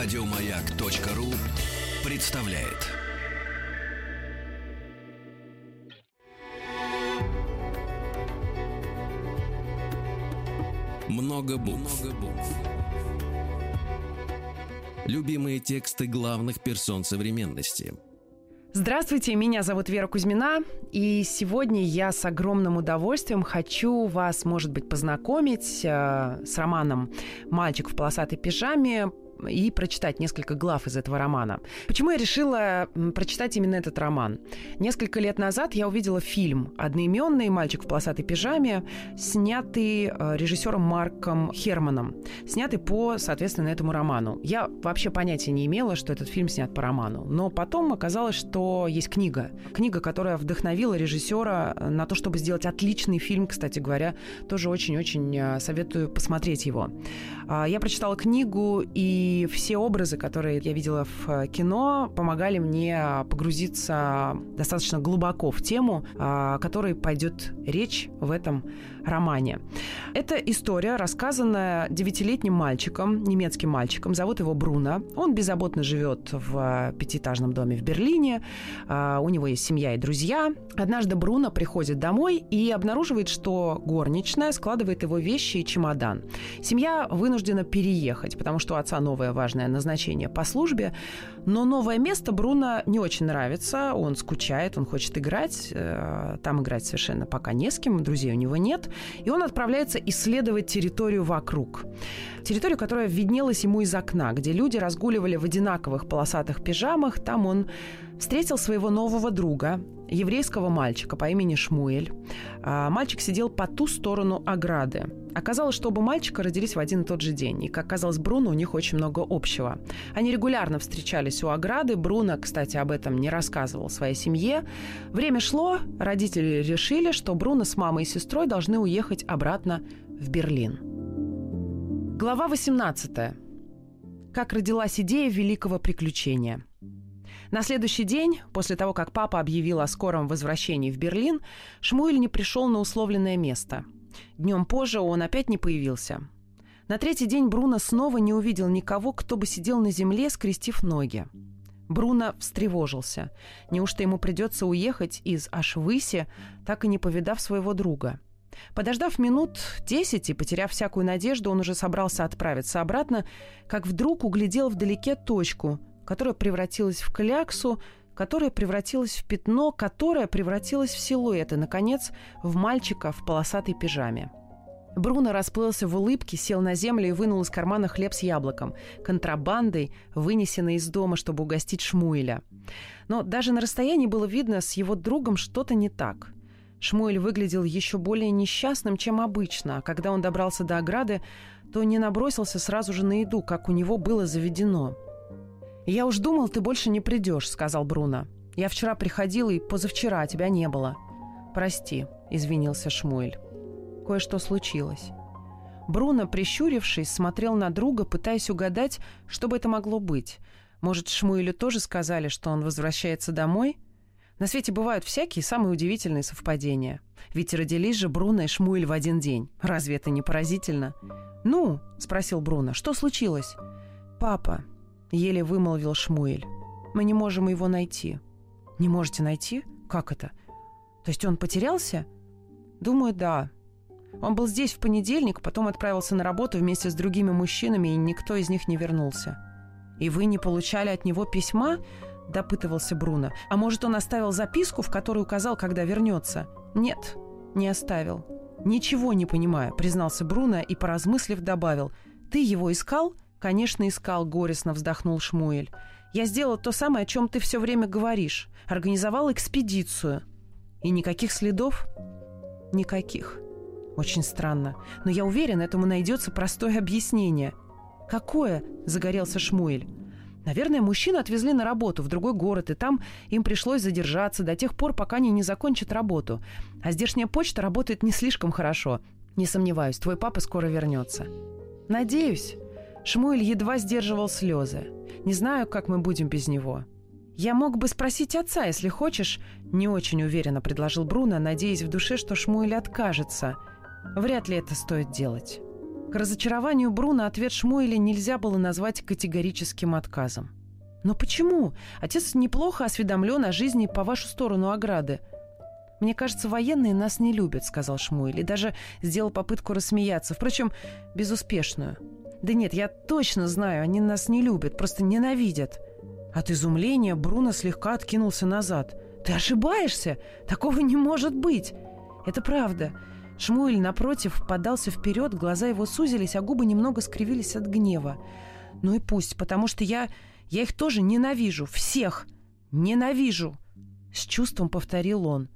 Радиомаяк.ру представляет. Много букв. Любимые тексты главных персон современности. Здравствуйте, меня зовут Вера Кузьмина, и сегодня я с огромным удовольствием хочу вас, может быть, познакомить э, с романом «Мальчик в полосатой пижаме», и прочитать несколько глав из этого романа. Почему я решила прочитать именно этот роман? Несколько лет назад я увидела фильм одноименный «Мальчик в полосатой пижаме», снятый э, режиссером Марком Херманом, снятый по, соответственно, этому роману. Я вообще понятия не имела, что этот фильм снят по роману. Но потом оказалось, что есть книга. Книга, которая вдохновила режиссера на то, чтобы сделать отличный фильм, кстати говоря, тоже очень-очень э, советую посмотреть его. А, я прочитала книгу и и все образы, которые я видела в э, кино, помогали мне погрузиться достаточно глубоко в тему, о которой пойдет речь в этом романе. Это история, рассказанная девятилетним мальчиком, немецким мальчиком. Зовут его Бруно. Он беззаботно живет в пятиэтажном доме в Берлине. А, у него есть семья и друзья. Однажды Бруно приходит домой и обнаруживает, что горничная складывает его вещи и чемодан. Семья вынуждена переехать, потому что у отца новое важное назначение по службе. Но новое место Бруно не очень нравится. Он скучает, он хочет играть. Э, там играть совершенно пока не с кем, друзей у него нет. И он отправляется исследовать территорию вокруг. Территорию, которая виднелась ему из окна, где люди разгуливали в одинаковых полосатых пижамах. Там он встретил своего нового друга, еврейского мальчика по имени Шмуэль. А, мальчик сидел по ту сторону ограды. Оказалось, что оба мальчика родились в один и тот же день. И, как казалось Бруно, у них очень много общего. Они регулярно встречались у ограды. Бруно, кстати, об этом не рассказывал своей семье. Время шло, родители решили, что Бруно с мамой и сестрой должны уехать обратно в Берлин. Глава 18. Как родилась идея великого приключения. На следующий день, после того, как папа объявил о скором возвращении в Берлин, Шмуэль не пришел на условленное место. Днем позже он опять не появился. На третий день Бруно снова не увидел никого, кто бы сидел на земле, скрестив ноги. Бруно встревожился. Неужто ему придется уехать из Ашвыси, так и не повидав своего друга? Подождав минут десять и потеряв всякую надежду, он уже собрался отправиться обратно, как вдруг углядел вдалеке точку, которая превратилась в кляксу, которая превратилась в пятно, которое превратилось в силуэт и, наконец, в мальчика в полосатой пижаме. Бруно расплылся в улыбке, сел на землю и вынул из кармана хлеб с яблоком, контрабандой, вынесенный из дома, чтобы угостить Шмуэля. Но даже на расстоянии было видно, с его другом что-то не так. Шмуэль выглядел еще более несчастным, чем обычно, а когда он добрался до ограды, то не набросился сразу же на еду, как у него было заведено – «Я уж думал, ты больше не придешь», — сказал Бруно. «Я вчера приходил, и позавчера тебя не было». «Прости», — извинился Шмуэль. Кое-что случилось. Бруно, прищурившись, смотрел на друга, пытаясь угадать, что бы это могло быть. Может, Шмуэлю тоже сказали, что он возвращается домой? На свете бывают всякие самые удивительные совпадения. Ведь родились же Бруно и Шмуэль в один день. Разве это не поразительно? «Ну?» — спросил Бруно. «Что случилось?» «Папа», — еле вымолвил Шмуэль. «Мы не можем его найти». «Не можете найти? Как это? То есть он потерялся?» «Думаю, да. Он был здесь в понедельник, потом отправился на работу вместе с другими мужчинами, и никто из них не вернулся». «И вы не получали от него письма?» — допытывался Бруно. «А может, он оставил записку, в которой указал, когда вернется?» «Нет, не оставил». «Ничего не понимаю», — признался Бруно и, поразмыслив, добавил. «Ты его искал?» «Конечно, искал», — горестно вздохнул Шмуэль. «Я сделал то самое, о чем ты все время говоришь. Организовал экспедицию. И никаких следов?» «Никаких. Очень странно. Но я уверен, этому найдется простое объяснение». «Какое?» — загорелся Шмуэль. Наверное, мужчину отвезли на работу в другой город, и там им пришлось задержаться до тех пор, пока они не закончат работу. А здешняя почта работает не слишком хорошо. Не сомневаюсь, твой папа скоро вернется. Надеюсь. Шмуэль едва сдерживал слезы. «Не знаю, как мы будем без него». «Я мог бы спросить отца, если хочешь», — не очень уверенно предложил Бруно, надеясь в душе, что Шмуэль откажется. «Вряд ли это стоит делать». К разочарованию Бруно ответ Шмуэля нельзя было назвать категорическим отказом. «Но почему? Отец неплохо осведомлен о жизни по вашу сторону ограды. «Мне кажется, военные нас не любят», — сказал Шмуэль, и даже сделал попытку рассмеяться, впрочем, безуспешную. «Да нет, я точно знаю, они нас не любят, просто ненавидят». От изумления Бруно слегка откинулся назад. «Ты ошибаешься! Такого не может быть!» «Это правда». Шмуэль, напротив, подался вперед, глаза его сузились, а губы немного скривились от гнева. «Ну и пусть, потому что я... я их тоже ненавижу. Всех! Ненавижу!» С чувством повторил он.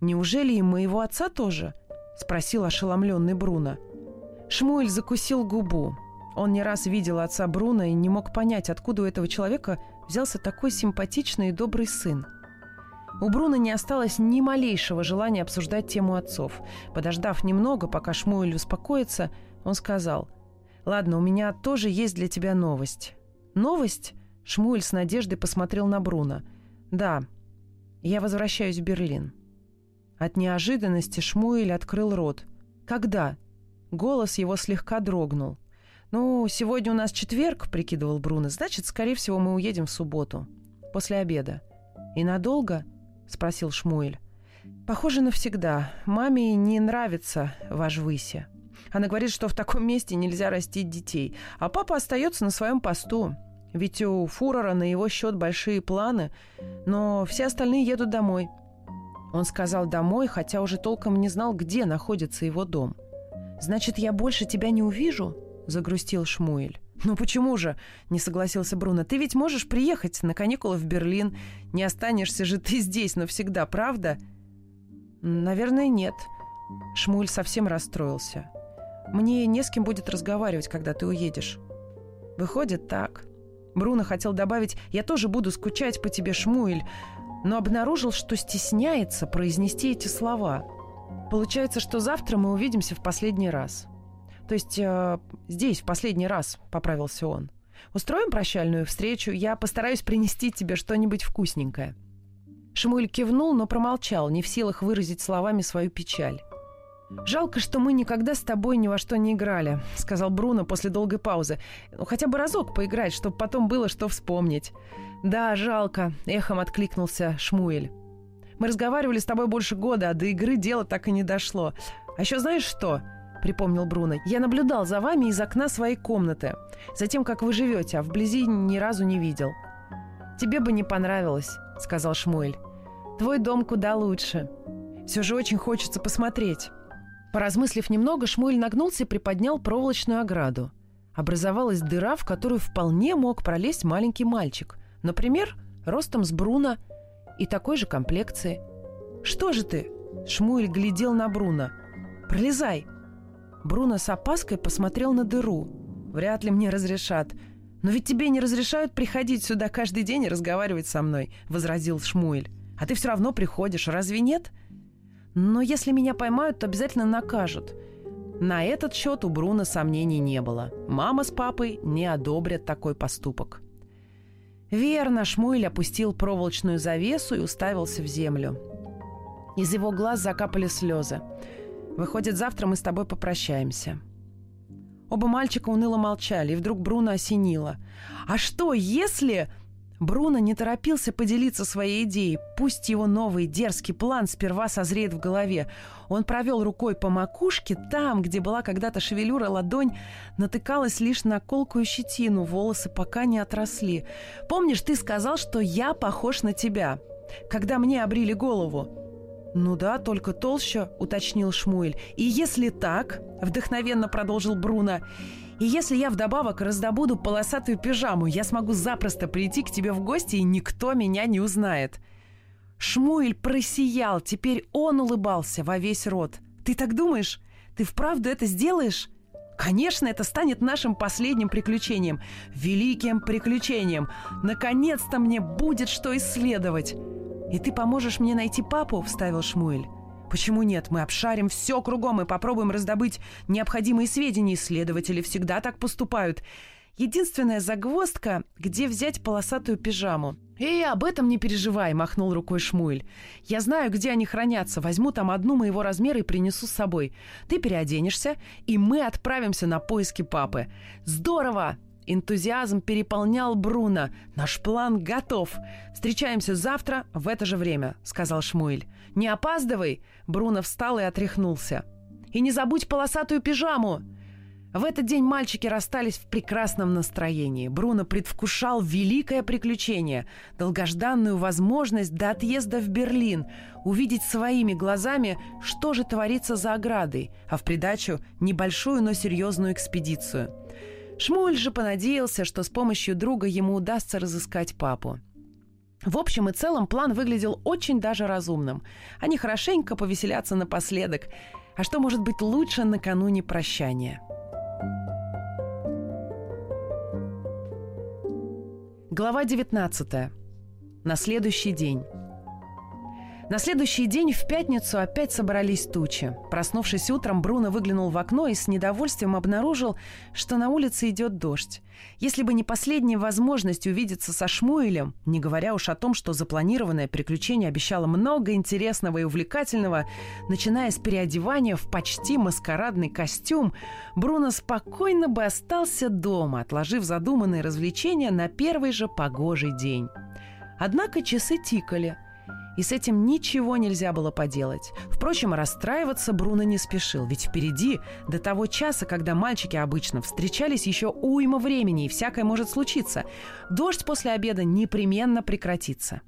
«Неужели и моего отца тоже?» — спросил ошеломленный Бруно. Шмуэль закусил губу. Он не раз видел отца Бруно и не мог понять, откуда у этого человека взялся такой симпатичный и добрый сын. У Бруно не осталось ни малейшего желания обсуждать тему отцов. Подождав немного, пока Шмуэль успокоится, он сказал, «Ладно, у меня тоже есть для тебя новость». «Новость?» Шмуэль с надеждой посмотрел на Бруно. «Да, я возвращаюсь в Берлин». От неожиданности Шмуэль открыл рот. «Когда?» Голос его слегка дрогнул. «Ну, сегодня у нас четверг», — прикидывал Бруно. «Значит, скорее всего, мы уедем в субботу. После обеда». «И надолго?» — спросил Шмуэль. «Похоже, навсегда. Маме не нравится ваш выси. Она говорит, что в таком месте нельзя растить детей. А папа остается на своем посту. Ведь у фурора на его счет большие планы. Но все остальные едут домой. Он сказал домой, хотя уже толком не знал, где находится его дом. «Значит, я больше тебя не увижу?» – загрустил Шмуэль. «Ну почему же?» – не согласился Бруно. «Ты ведь можешь приехать на каникулы в Берлин. Не останешься же ты здесь навсегда, правда?» «Наверное, нет». Шмуль совсем расстроился. «Мне не с кем будет разговаривать, когда ты уедешь». «Выходит так». Бруно хотел добавить «Я тоже буду скучать по тебе, Шмуэль», но обнаружил, что стесняется произнести эти слова. Получается, что завтра мы увидимся в последний раз. То есть э, здесь в последний раз, поправился он. Устроим прощальную встречу, я постараюсь принести тебе что-нибудь вкусненькое. Шмуль кивнул, но промолчал, не в силах выразить словами свою печаль. «Жалко, что мы никогда с тобой ни во что не играли», — сказал Бруно после долгой паузы. «Ну, хотя бы разок поиграть, чтобы потом было что вспомнить». «Да, жалко», — эхом откликнулся Шмуэль. «Мы разговаривали с тобой больше года, а до игры дело так и не дошло. А еще знаешь что?» — припомнил Бруно. «Я наблюдал за вами из окна своей комнаты, за тем, как вы живете, а вблизи ни разу не видел». «Тебе бы не понравилось», — сказал Шмуэль. «Твой дом куда лучше. Все же очень хочется посмотреть». Поразмыслив немного, Шмуэль нагнулся и приподнял проволочную ограду. Образовалась дыра, в которую вполне мог пролезть маленький мальчик. Например, ростом с Бруно и такой же комплекции. «Что же ты?» Шмуэль глядел на Бруно. «Пролезай!» Бруно с опаской посмотрел на дыру. «Вряд ли мне разрешат. Но ведь тебе не разрешают приходить сюда каждый день и разговаривать со мной», — возразил Шмуэль. «А ты все равно приходишь, разве нет?» Но если меня поймают, то обязательно накажут. На этот счет у Бруно сомнений не было. Мама с папой не одобрят такой поступок. Верно, Шмуэль опустил проволочную завесу и уставился в землю. Из его глаз закапали слезы. «Выходит, завтра мы с тобой попрощаемся». Оба мальчика уныло молчали, и вдруг Бруно осенило. «А что, если...» Бруно не торопился поделиться своей идеей. Пусть его новый дерзкий план сперва созреет в голове. Он провел рукой по макушке, там, где была когда-то шевелюра, ладонь натыкалась лишь на колкую щетину, волосы пока не отросли. «Помнишь, ты сказал, что я похож на тебя, когда мне обрили голову?» «Ну да, только толще», — уточнил Шмуэль. «И если так», — вдохновенно продолжил Бруно, и если я вдобавок раздобуду полосатую пижаму, я смогу запросто прийти к тебе в гости, и никто меня не узнает». Шмуэль просиял, теперь он улыбался во весь рот. «Ты так думаешь? Ты вправду это сделаешь?» Конечно, это станет нашим последним приключением. Великим приключением. Наконец-то мне будет что исследовать. И ты поможешь мне найти папу, вставил Шмуэль. Почему нет? Мы обшарим все кругом и попробуем раздобыть необходимые сведения. Исследователи всегда так поступают. Единственная загвоздка – где взять полосатую пижаму. «Эй, об этом не переживай», — махнул рукой Шмуэль. «Я знаю, где они хранятся. Возьму там одну моего размера и принесу с собой. Ты переоденешься, и мы отправимся на поиски папы. Здорово!» Энтузиазм переполнял Бруно. «Наш план готов. Встречаемся завтра в это же время», — сказал Шмуэль. «Не опаздывай!» Бруно встал и отряхнулся. «И не забудь полосатую пижаму!» В этот день мальчики расстались в прекрасном настроении. Бруно предвкушал великое приключение, долгожданную возможность до отъезда в Берлин, увидеть своими глазами, что же творится за оградой, а в придачу небольшую, но серьезную экспедицию. Шмуль же понадеялся, что с помощью друга ему удастся разыскать папу. В общем и целом план выглядел очень даже разумным. Они хорошенько повеселятся напоследок. А что может быть лучше накануне прощания? Глава 19. На следующий день. На следующий день в пятницу опять собрались тучи. Проснувшись утром, Бруно выглянул в окно и с недовольствием обнаружил, что на улице идет дождь. Если бы не последняя возможность увидеться со Шмуэлем, не говоря уж о том, что запланированное приключение обещало много интересного и увлекательного, начиная с переодевания в почти маскарадный костюм, Бруно спокойно бы остался дома, отложив задуманные развлечения на первый же погожий день. Однако часы тикали – и с этим ничего нельзя было поделать. Впрочем, расстраиваться Бруно не спешил, ведь впереди, до того часа, когда мальчики обычно встречались, еще уйма времени, и всякое может случиться. Дождь после обеда непременно прекратится.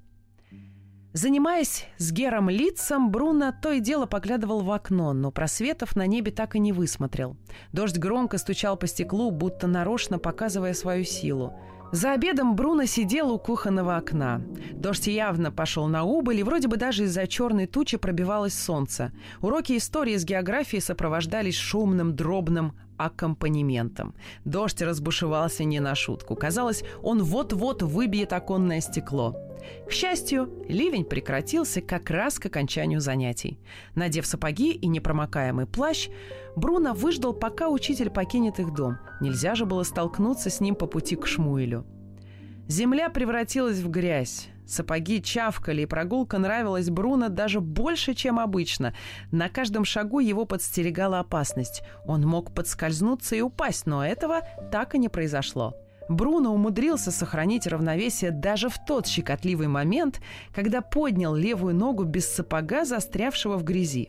Занимаясь с Гером Лицом, Бруно то и дело поглядывал в окно, но просветов на небе так и не высмотрел. Дождь громко стучал по стеклу, будто нарочно показывая свою силу. За обедом Бруно сидел у кухонного окна. Дождь явно пошел на убыль, и вроде бы даже из-за черной тучи пробивалось солнце. Уроки истории с географией сопровождались шумным, дробным аккомпанементом. Дождь разбушевался не на шутку. Казалось, он вот-вот выбьет оконное стекло. К счастью, ливень прекратился как раз к окончанию занятий. Надев сапоги и непромокаемый плащ, Бруно выждал, пока учитель покинет их дом. Нельзя же было столкнуться с ним по пути к Шмуэлю. Земля превратилась в грязь. Сапоги чавкали, и прогулка нравилась Бруно даже больше, чем обычно. На каждом шагу его подстерегала опасность. Он мог подскользнуться и упасть, но этого так и не произошло. Бруно умудрился сохранить равновесие даже в тот щекотливый момент, когда поднял левую ногу без сапога, застрявшего в грязи.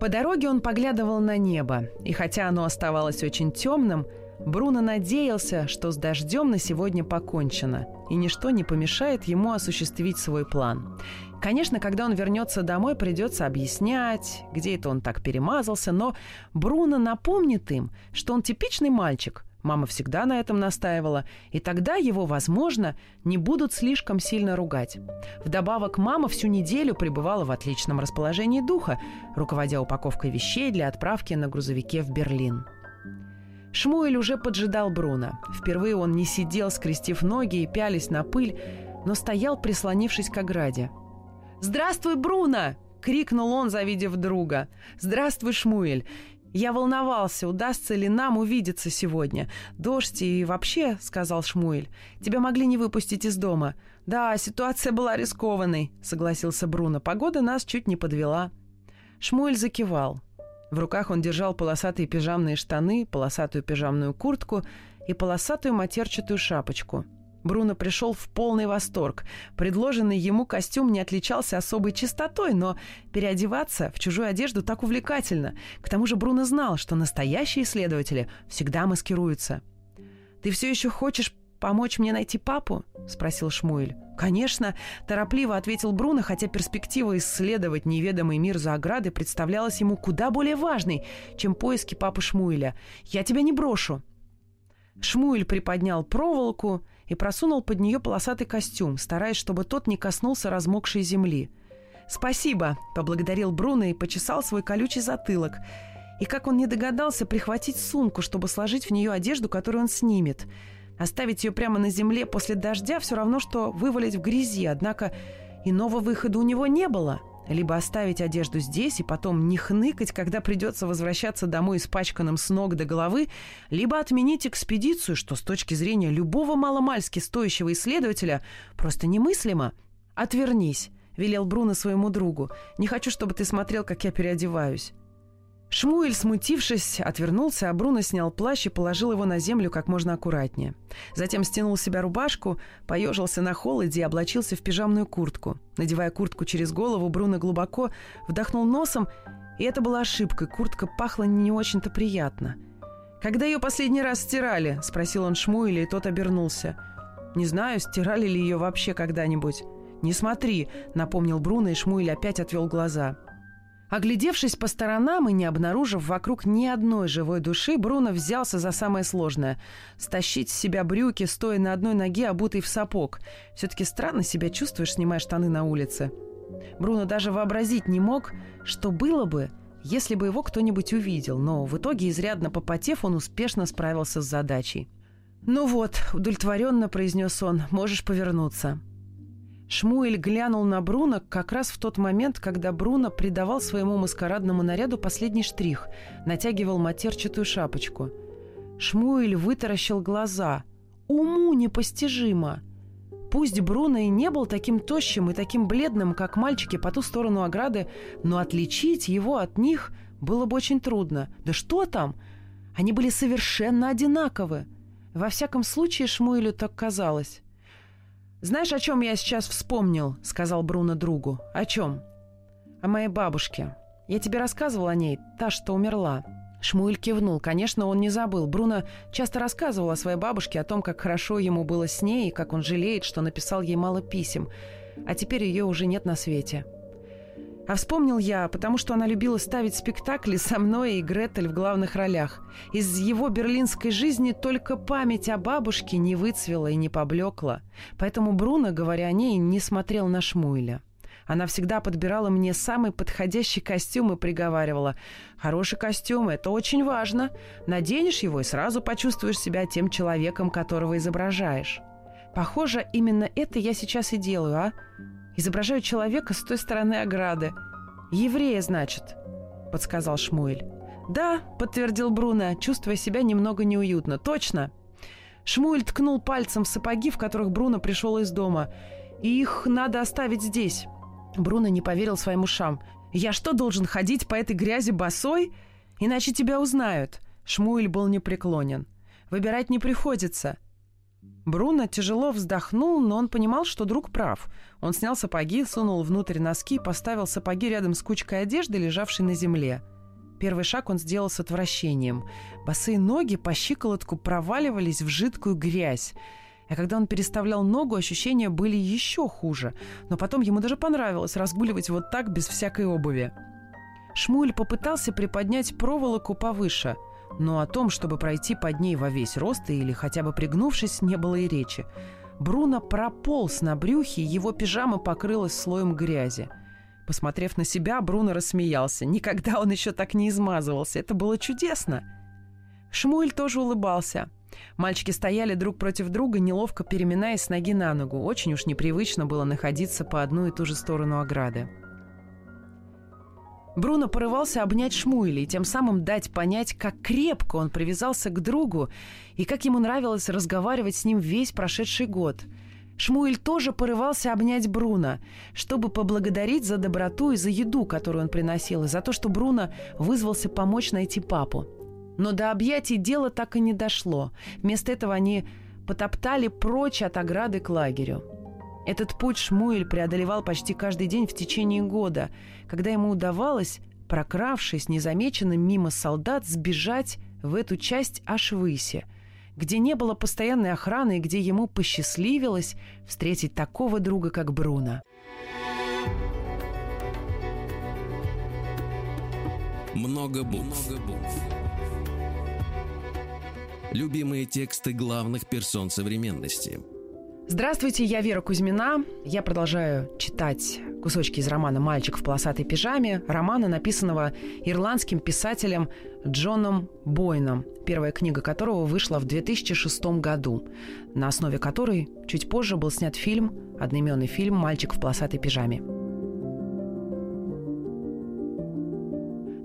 По дороге он поглядывал на небо, и хотя оно оставалось очень темным, Бруно надеялся, что с дождем на сегодня покончено, и ничто не помешает ему осуществить свой план. Конечно, когда он вернется домой, придется объяснять, где это он так перемазался, но Бруно напомнит им, что он типичный мальчик – Мама всегда на этом настаивала, и тогда его, возможно, не будут слишком сильно ругать. Вдобавок, мама всю неделю пребывала в отличном расположении духа, руководя упаковкой вещей для отправки на грузовике в Берлин. Шмуэль уже поджидал Бруно. Впервые он не сидел, скрестив ноги и пялись на пыль, но стоял, прислонившись к ограде. «Здравствуй, Бруно!» — крикнул он, завидев друга. «Здравствуй, Шмуэль! Я волновался, удастся ли нам увидеться сегодня. Дождь и вообще, — сказал Шмуэль, — тебя могли не выпустить из дома. Да, ситуация была рискованной, — согласился Бруно. Погода нас чуть не подвела. Шмуэль закивал. В руках он держал полосатые пижамные штаны, полосатую пижамную куртку и полосатую матерчатую шапочку — Бруно пришел в полный восторг. Предложенный ему костюм не отличался особой чистотой, но переодеваться в чужую одежду так увлекательно. К тому же Бруно знал, что настоящие исследователи всегда маскируются. «Ты все еще хочешь помочь мне найти папу?» — спросил Шмуэль. «Конечно», — торопливо ответил Бруно, хотя перспектива исследовать неведомый мир за оградой представлялась ему куда более важной, чем поиски папы Шмуэля. «Я тебя не брошу». Шмуэль приподнял проволоку и просунул под нее полосатый костюм, стараясь, чтобы тот не коснулся размокшей земли. «Спасибо!» — поблагодарил Бруно и почесал свой колючий затылок. И как он не догадался прихватить сумку, чтобы сложить в нее одежду, которую он снимет. Оставить ее прямо на земле после дождя все равно, что вывалить в грязи, однако иного выхода у него не было. либо оставить одежду здесь и потом не хныкать, когда придется возвращаться домой испачканным с ног до головы, либо отменить экспедицию, что с точки зрения любого маломальски стоящего исследователя просто немыслимо. «Отвернись», — велел Бруно своему другу. «Не хочу, чтобы ты смотрел, как я переодеваюсь». Шмуэль, смутившись, отвернулся, а Бруно снял плащ и положил его на землю как можно аккуратнее. Затем стянул с себя рубашку, поежился на холоде и облачился в пижамную куртку. Надевая куртку через голову, Бруно глубоко вдохнул носом, и это была ошибкой. Куртка пахла не очень-то приятно. «Когда ее последний раз стирали?» – спросил он Шмуэля, и тот обернулся. «Не знаю, стирали ли ее вообще когда-нибудь». «Не смотри», – напомнил Бруно, и Шмуэль опять отвел глаза – Оглядевшись по сторонам и не обнаружив вокруг ни одной живой души, Бруно взялся за самое сложное – стащить с себя брюки, стоя на одной ноге, обутый в сапог. Все-таки странно себя чувствуешь, снимая штаны на улице. Бруно даже вообразить не мог, что было бы, если бы его кто-нибудь увидел, но в итоге, изрядно попотев, он успешно справился с задачей. «Ну вот», – удовлетворенно произнес он, – «можешь повернуться». Шмуэль глянул на Бруно как раз в тот момент, когда Бруно придавал своему маскарадному наряду последний штрих, натягивал матерчатую шапочку. Шмуэль вытаращил глаза. Уму непостижимо! Пусть Бруно и не был таким тощим и таким бледным, как мальчики по ту сторону ограды, но отличить его от них было бы очень трудно. Да что там? Они были совершенно одинаковы. Во всяком случае, Шмуэлю так казалось. «Знаешь, о чем я сейчас вспомнил?» — сказал Бруно другу. «О чем?» «О моей бабушке. Я тебе рассказывал о ней, та, что умерла». Шмуэль кивнул. Конечно, он не забыл. Бруно часто рассказывал о своей бабушке, о том, как хорошо ему было с ней, и как он жалеет, что написал ей мало писем. А теперь ее уже нет на свете. А вспомнил я, потому что она любила ставить спектакли со мной и Гретель в главных ролях. Из его берлинской жизни только память о бабушке не выцвела и не поблекла. Поэтому Бруно, говоря о ней, не смотрел на Шмуэля. Она всегда подбирала мне самый подходящий костюм и приговаривала. «Хороший костюм – это очень важно. Наденешь его и сразу почувствуешь себя тем человеком, которого изображаешь». Похоже, именно это я сейчас и делаю, а? Изображаю человека с той стороны ограды. Еврея, значит, подсказал Шмуэль. Да, подтвердил Бруно, чувствуя себя немного неуютно. Точно. Шмуэль ткнул пальцем в сапоги, в которых Бруно пришел из дома. И их надо оставить здесь. Бруно не поверил своим ушам. «Я что, должен ходить по этой грязи босой? Иначе тебя узнают». Шмуэль был непреклонен. «Выбирать не приходится. Бруно тяжело вздохнул, но он понимал, что друг прав. Он снял сапоги, сунул внутрь носки и поставил сапоги рядом с кучкой одежды, лежавшей на земле. Первый шаг он сделал с отвращением. Босые ноги по щиколотку проваливались в жидкую грязь. А когда он переставлял ногу, ощущения были еще хуже. Но потом ему даже понравилось разгуливать вот так, без всякой обуви. Шмуль попытался приподнять проволоку повыше – но о том, чтобы пройти под ней во весь рост или хотя бы пригнувшись, не было и речи. Бруно прополз на брюхе, его пижама покрылась слоем грязи. Посмотрев на себя, Бруно рассмеялся. Никогда он еще так не измазывался. Это было чудесно. Шмуэль тоже улыбался. Мальчики стояли друг против друга, неловко переминаясь с ноги на ногу. Очень уж непривычно было находиться по одну и ту же сторону ограды. Бруно порывался обнять Шмуэля и тем самым дать понять, как крепко он привязался к другу и как ему нравилось разговаривать с ним весь прошедший год. Шмуэль тоже порывался обнять Бруно, чтобы поблагодарить за доброту и за еду, которую он приносил, и за то, что Бруно вызвался помочь найти папу. Но до объятий дело так и не дошло. Вместо этого они потоптали прочь от ограды к лагерю. Этот путь Шмуэль преодолевал почти каждый день в течение года, когда ему удавалось, прокравшись незамеченным мимо солдат, сбежать в эту часть Ашвыси, где не было постоянной охраны и где ему посчастливилось встретить такого друга, как Бруно. Много букв. Любимые тексты главных персон современности – Здравствуйте, я Вера Кузьмина. Я продолжаю читать кусочки из романа «Мальчик в полосатой пижаме», романа, написанного ирландским писателем Джоном Бойном, первая книга которого вышла в 2006 году, на основе которой чуть позже был снят фильм, одноименный фильм «Мальчик в полосатой пижаме».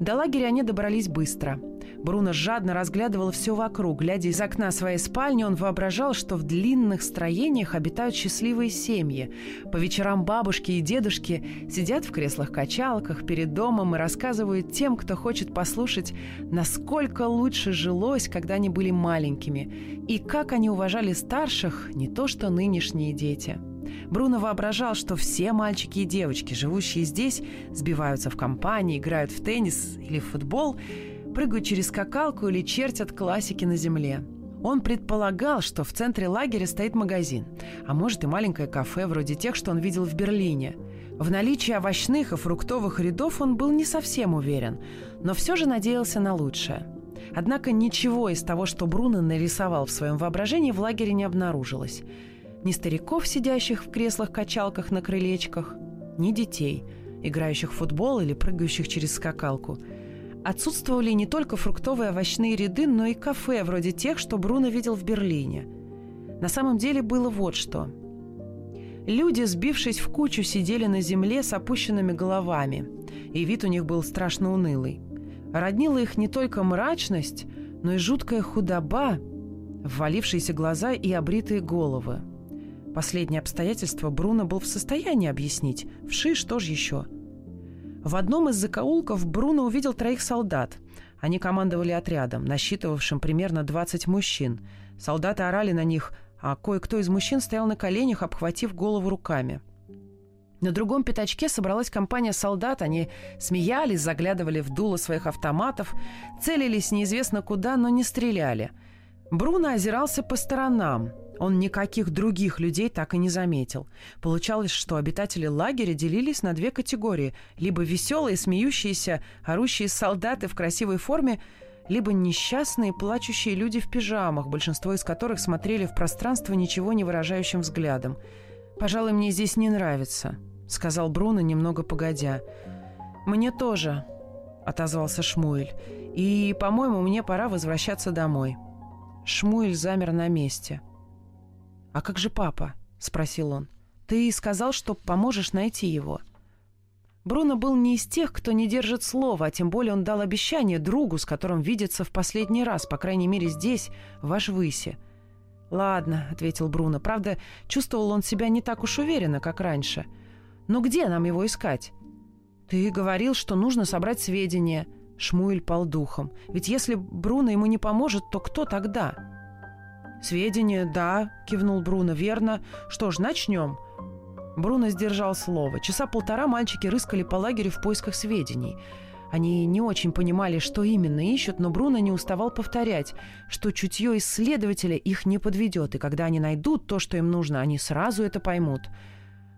До лагеря они добрались быстро. Бруно жадно разглядывал все вокруг. Глядя из окна своей спальни, он воображал, что в длинных строениях обитают счастливые семьи. По вечерам бабушки и дедушки сидят в креслах-качалках перед домом и рассказывают тем, кто хочет послушать, насколько лучше жилось, когда они были маленькими, и как они уважали старших, не то что нынешние дети. Бруно воображал, что все мальчики и девочки, живущие здесь, сбиваются в компании, играют в теннис или в футбол, прыгают через скакалку или чертят классики на земле. Он предполагал, что в центре лагеря стоит магазин, а может и маленькое кафе, вроде тех, что он видел в Берлине. В наличии овощных и фруктовых рядов он был не совсем уверен, но все же надеялся на лучшее. Однако ничего из того, что Бруно нарисовал в своем воображении, в лагере не обнаружилось ни стариков, сидящих в креслах-качалках на крылечках, ни детей, играющих в футбол или прыгающих через скакалку. Отсутствовали не только фруктовые овощные ряды, но и кафе, вроде тех, что Бруно видел в Берлине. На самом деле было вот что. Люди, сбившись в кучу, сидели на земле с опущенными головами, и вид у них был страшно унылый. Роднила их не только мрачность, но и жуткая худоба, ввалившиеся глаза и обритые головы – Последнее обстоятельство Бруно был в состоянии объяснить. Вши, что ж еще? В одном из закоулков Бруно увидел троих солдат. Они командовали отрядом, насчитывавшим примерно 20 мужчин. Солдаты орали на них, а кое-кто из мужчин стоял на коленях, обхватив голову руками. На другом пятачке собралась компания солдат. Они смеялись, заглядывали в дуло своих автоматов, целились неизвестно куда, но не стреляли. Бруно озирался по сторонам – он никаких других людей так и не заметил. Получалось, что обитатели лагеря делились на две категории. Либо веселые, смеющиеся, орущие солдаты в красивой форме, либо несчастные, плачущие люди в пижамах, большинство из которых смотрели в пространство ничего не выражающим взглядом. «Пожалуй, мне здесь не нравится», — сказал Бруно немного погодя. «Мне тоже», — отозвался Шмуэль. «И, по-моему, мне пора возвращаться домой». Шмуэль замер на месте — «А как же папа?» — спросил он. «Ты сказал, что поможешь найти его». Бруно был не из тех, кто не держит слова, а тем более он дал обещание другу, с которым видится в последний раз, по крайней мере здесь, в Ашвысе. «Ладно», — ответил Бруно. Правда, чувствовал он себя не так уж уверенно, как раньше. «Но где нам его искать?» «Ты говорил, что нужно собрать сведения». Шмуэль пал духом. «Ведь если Бруно ему не поможет, то кто тогда?» «Сведения, да», — кивнул Бруно, — «верно. Что ж, начнем». Бруно сдержал слово. Часа полтора мальчики рыскали по лагерю в поисках сведений. Они не очень понимали, что именно ищут, но Бруно не уставал повторять, что чутье исследователя их не подведет, и когда они найдут то, что им нужно, они сразу это поймут.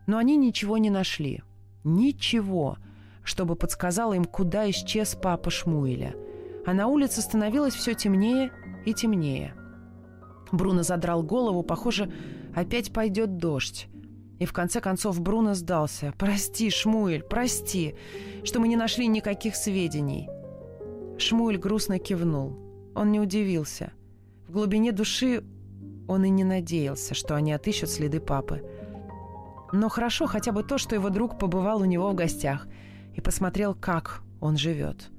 Но они ничего не нашли. Ничего, чтобы подсказало им, куда исчез папа Шмуэля. А на улице становилось все темнее и темнее. Бруно задрал голову, похоже, опять пойдет дождь. И в конце концов Бруно сдался. «Прости, Шмуэль, прости, что мы не нашли никаких сведений». Шмуэль грустно кивнул. Он не удивился. В глубине души он и не надеялся, что они отыщут следы папы. Но хорошо хотя бы то, что его друг побывал у него в гостях и посмотрел, как он живет.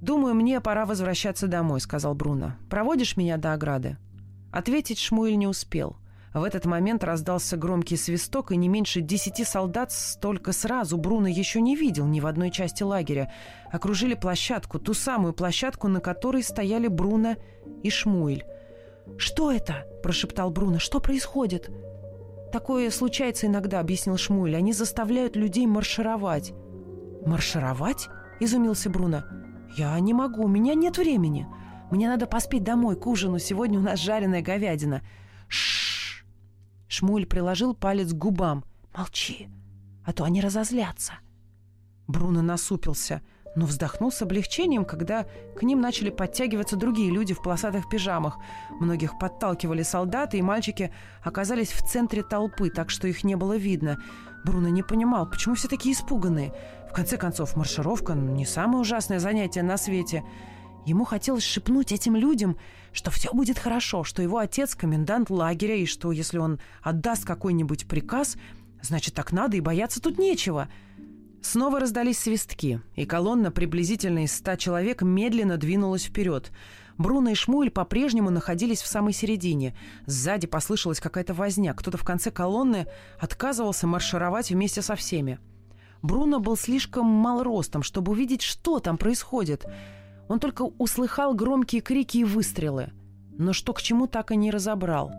«Думаю, мне пора возвращаться домой», — сказал Бруно. «Проводишь меня до ограды?» Ответить Шмуэль не успел. В этот момент раздался громкий свисток, и не меньше десяти солдат столько сразу Бруно еще не видел ни в одной части лагеря. Окружили площадку, ту самую площадку, на которой стояли Бруно и Шмуэль. «Что это?» – прошептал Бруно. «Что происходит?» «Такое случается иногда», – объяснил Шмуэль. «Они заставляют людей маршировать». «Маршировать?» – изумился Бруно. «Я не могу, у меня нет времени». Мне надо поспеть домой к ужину. Сегодня у нас жареная говядина. Шш. Шмуль приложил палец к губам. Молчи, а то они разозлятся. Бруно насупился, но вздохнул с облегчением, когда к ним начали подтягиваться другие люди в полосатых пижамах. Многих подталкивали солдаты, и мальчики оказались в центре толпы, так что их не было видно. Бруно не понимал, почему все такие испуганные. В конце концов, маршировка — не самое ужасное занятие на свете — Ему хотелось шепнуть этим людям, что все будет хорошо, что его отец комендант лагеря, и что если он отдаст какой-нибудь приказ, значит, так надо, и бояться тут нечего. Снова раздались свистки, и колонна приблизительно из ста человек медленно двинулась вперед. Бруно и Шмуль по-прежнему находились в самой середине. Сзади послышалась какая-то возня. Кто-то в конце колонны отказывался маршировать вместе со всеми. Бруно был слишком мал ростом, чтобы увидеть, что там происходит. Он только услыхал громкие крики и выстрелы. Но что к чему так и не разобрал.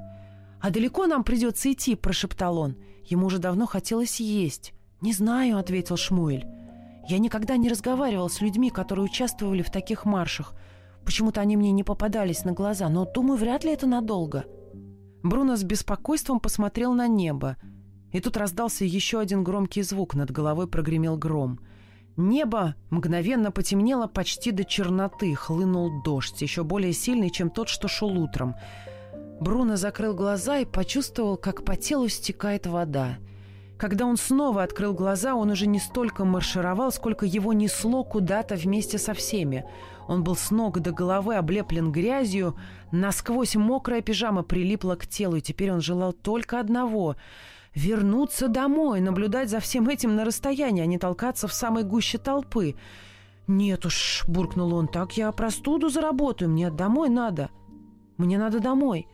«А далеко нам придется идти?» – прошептал он. Ему уже давно хотелось есть. «Не знаю», — ответил Шмуэль. «Я никогда не разговаривал с людьми, которые участвовали в таких маршах. Почему-то они мне не попадались на глаза, но, думаю, вряд ли это надолго». Бруно с беспокойством посмотрел на небо. И тут раздался еще один громкий звук, над головой прогремел гром. Небо мгновенно потемнело почти до черноты, хлынул дождь, еще более сильный, чем тот, что шел утром. Бруно закрыл глаза и почувствовал, как по телу стекает вода — когда он снова открыл глаза, он уже не столько маршировал, сколько его несло куда-то вместе со всеми. Он был с ног до головы облеплен грязью, насквозь мокрая пижама прилипла к телу, и теперь он желал только одного — вернуться домой, наблюдать за всем этим на расстоянии, а не толкаться в самой гуще толпы. «Нет уж», — буркнул он, — «так я простуду заработаю, мне домой надо. Мне надо домой».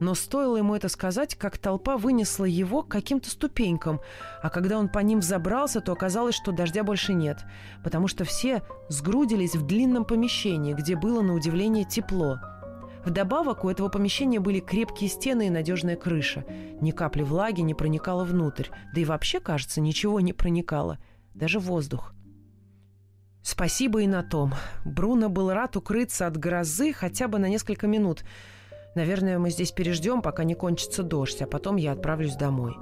Но стоило ему это сказать, как толпа вынесла его к каким-то ступенькам, а когда он по ним взобрался, то оказалось, что дождя больше нет, потому что все сгрудились в длинном помещении, где было, на удивление, тепло. Вдобавок у этого помещения были крепкие стены и надежная крыша. Ни капли влаги не проникало внутрь, да и вообще, кажется, ничего не проникало, даже воздух. Спасибо и на том. Бруно был рад укрыться от грозы хотя бы на несколько минут – Наверное, мы здесь переждем, пока не кончится дождь, а потом я отправлюсь домой».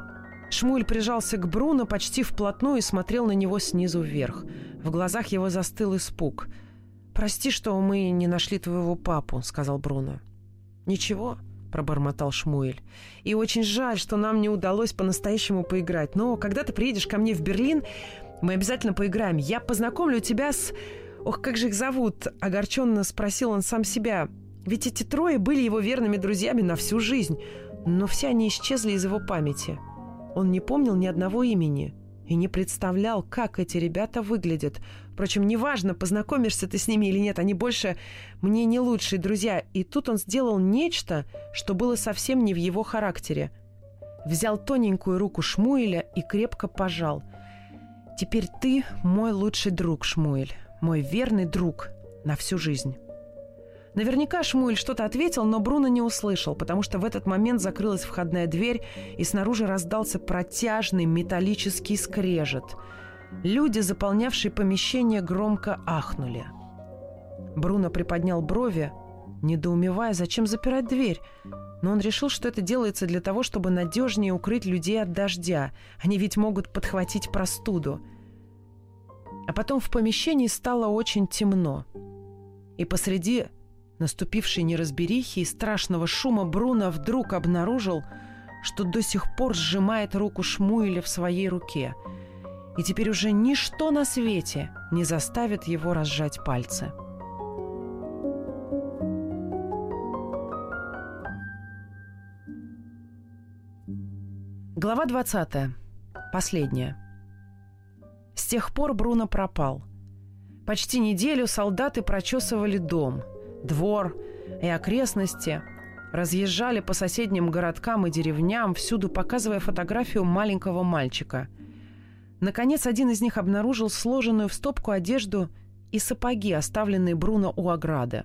Шмуль прижался к Бруно почти вплотную и смотрел на него снизу вверх. В глазах его застыл испуг. «Прости, что мы не нашли твоего папу», — сказал Бруно. «Ничего», — пробормотал Шмуэль. «И очень жаль, что нам не удалось по-настоящему поиграть. Но когда ты приедешь ко мне в Берлин, мы обязательно поиграем. Я познакомлю тебя с... Ох, как же их зовут?» — огорченно спросил он сам себя. Ведь эти трое были его верными друзьями на всю жизнь, но все они исчезли из его памяти. Он не помнил ни одного имени и не представлял, как эти ребята выглядят. Впрочем, неважно, познакомишься ты с ними или нет, они больше мне не лучшие друзья. И тут он сделал нечто, что было совсем не в его характере. Взял тоненькую руку Шмуэля и крепко пожал. «Теперь ты мой лучший друг, Шмуэль, мой верный друг на всю жизнь». Наверняка Шмуль что-то ответил, но Бруно не услышал, потому что в этот момент закрылась входная дверь, и снаружи раздался протяжный металлический скрежет. Люди, заполнявшие помещение, громко ахнули. Бруно приподнял брови, недоумевая, зачем запирать дверь. Но он решил, что это делается для того, чтобы надежнее укрыть людей от дождя. Они ведь могут подхватить простуду. А потом в помещении стало очень темно. И посреди наступившей неразберихи и страшного шума Бруно вдруг обнаружил, что до сих пор сжимает руку Шмуэля в своей руке. И теперь уже ничто на свете не заставит его разжать пальцы. Глава 20. Последняя. С тех пор Бруно пропал. Почти неделю солдаты прочесывали дом – двор и окрестности, разъезжали по соседним городкам и деревням, всюду показывая фотографию маленького мальчика. Наконец, один из них обнаружил сложенную в стопку одежду и сапоги, оставленные Бруно у ограды.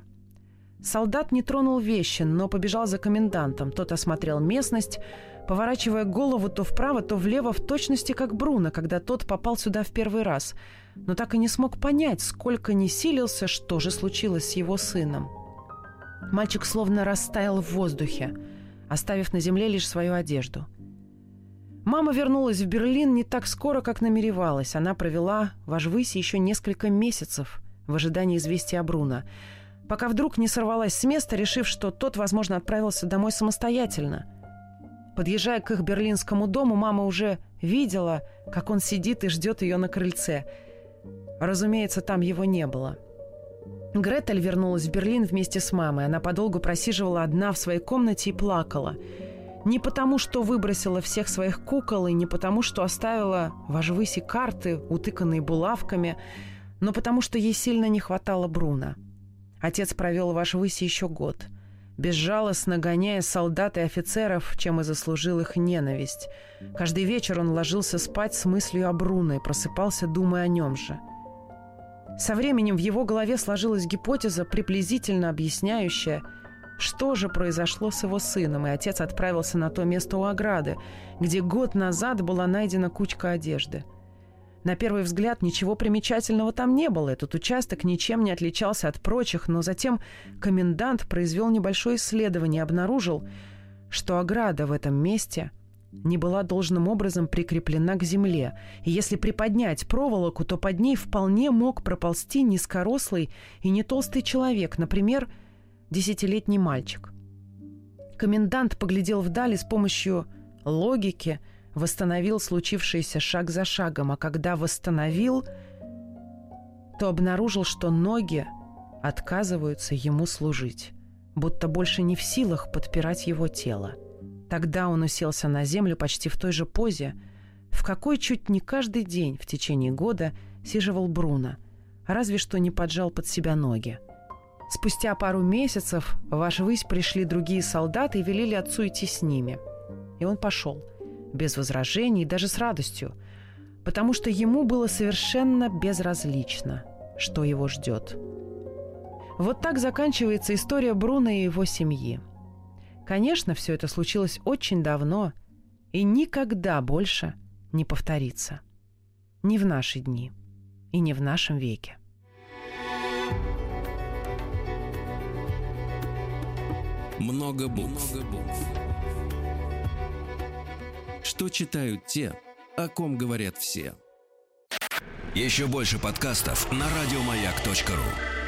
Солдат не тронул вещи, но побежал за комендантом. Тот осмотрел местность, поворачивая голову то вправо, то влево, в точности как Бруно, когда тот попал сюда в первый раз – но так и не смог понять, сколько не силился, что же случилось с его сыном. Мальчик словно растаял в воздухе, оставив на земле лишь свою одежду. Мама вернулась в Берлин не так скоро, как намеревалась. Она провела в Ажвысе еще несколько месяцев в ожидании известия о Бруно, пока вдруг не сорвалась с места, решив, что тот, возможно, отправился домой самостоятельно. Подъезжая к их берлинскому дому, мама уже видела, как он сидит и ждет ее на крыльце – Разумеется, там его не было. Гретель вернулась в Берлин вместе с мамой. Она подолгу просиживала одна в своей комнате и плакала. Не потому, что выбросила всех своих кукол, и не потому, что оставила ваш выси карты, утыканные булавками, но потому, что ей сильно не хватало Бруна. Отец провел ваш выси еще год, безжалостно гоняя солдат и офицеров, чем и заслужил их ненависть. Каждый вечер он ложился спать с мыслью о Бруно и просыпался, думая о нем же. Со временем в его голове сложилась гипотеза, приблизительно объясняющая – что же произошло с его сыном, и отец отправился на то место у ограды, где год назад была найдена кучка одежды. На первый взгляд ничего примечательного там не было, этот участок ничем не отличался от прочих, но затем комендант произвел небольшое исследование и обнаружил, что ограда в этом месте не была должным образом прикреплена к земле, и если приподнять проволоку, то под ней вполне мог проползти низкорослый и не толстый человек, например, десятилетний мальчик. Комендант поглядел вдаль и с помощью логики восстановил случившееся шаг за шагом, а когда восстановил, то обнаружил, что ноги отказываются ему служить, будто больше не в силах подпирать его тело. Тогда он уселся на землю почти в той же позе, в какой чуть не каждый день в течение года сиживал Бруно, разве что не поджал под себя ноги – Спустя пару месяцев в ваш высь пришли другие солдаты и велели отцу идти с ними. И он пошел, без возражений, даже с радостью, потому что ему было совершенно безразлично, что его ждет. Вот так заканчивается история Бруно и его семьи. Конечно, все это случилось очень давно и никогда больше не повторится. Ни в наши дни и не в нашем веке. Много букв. Что читают те, о ком говорят все. Еще больше подкастов на радиомаяк.ру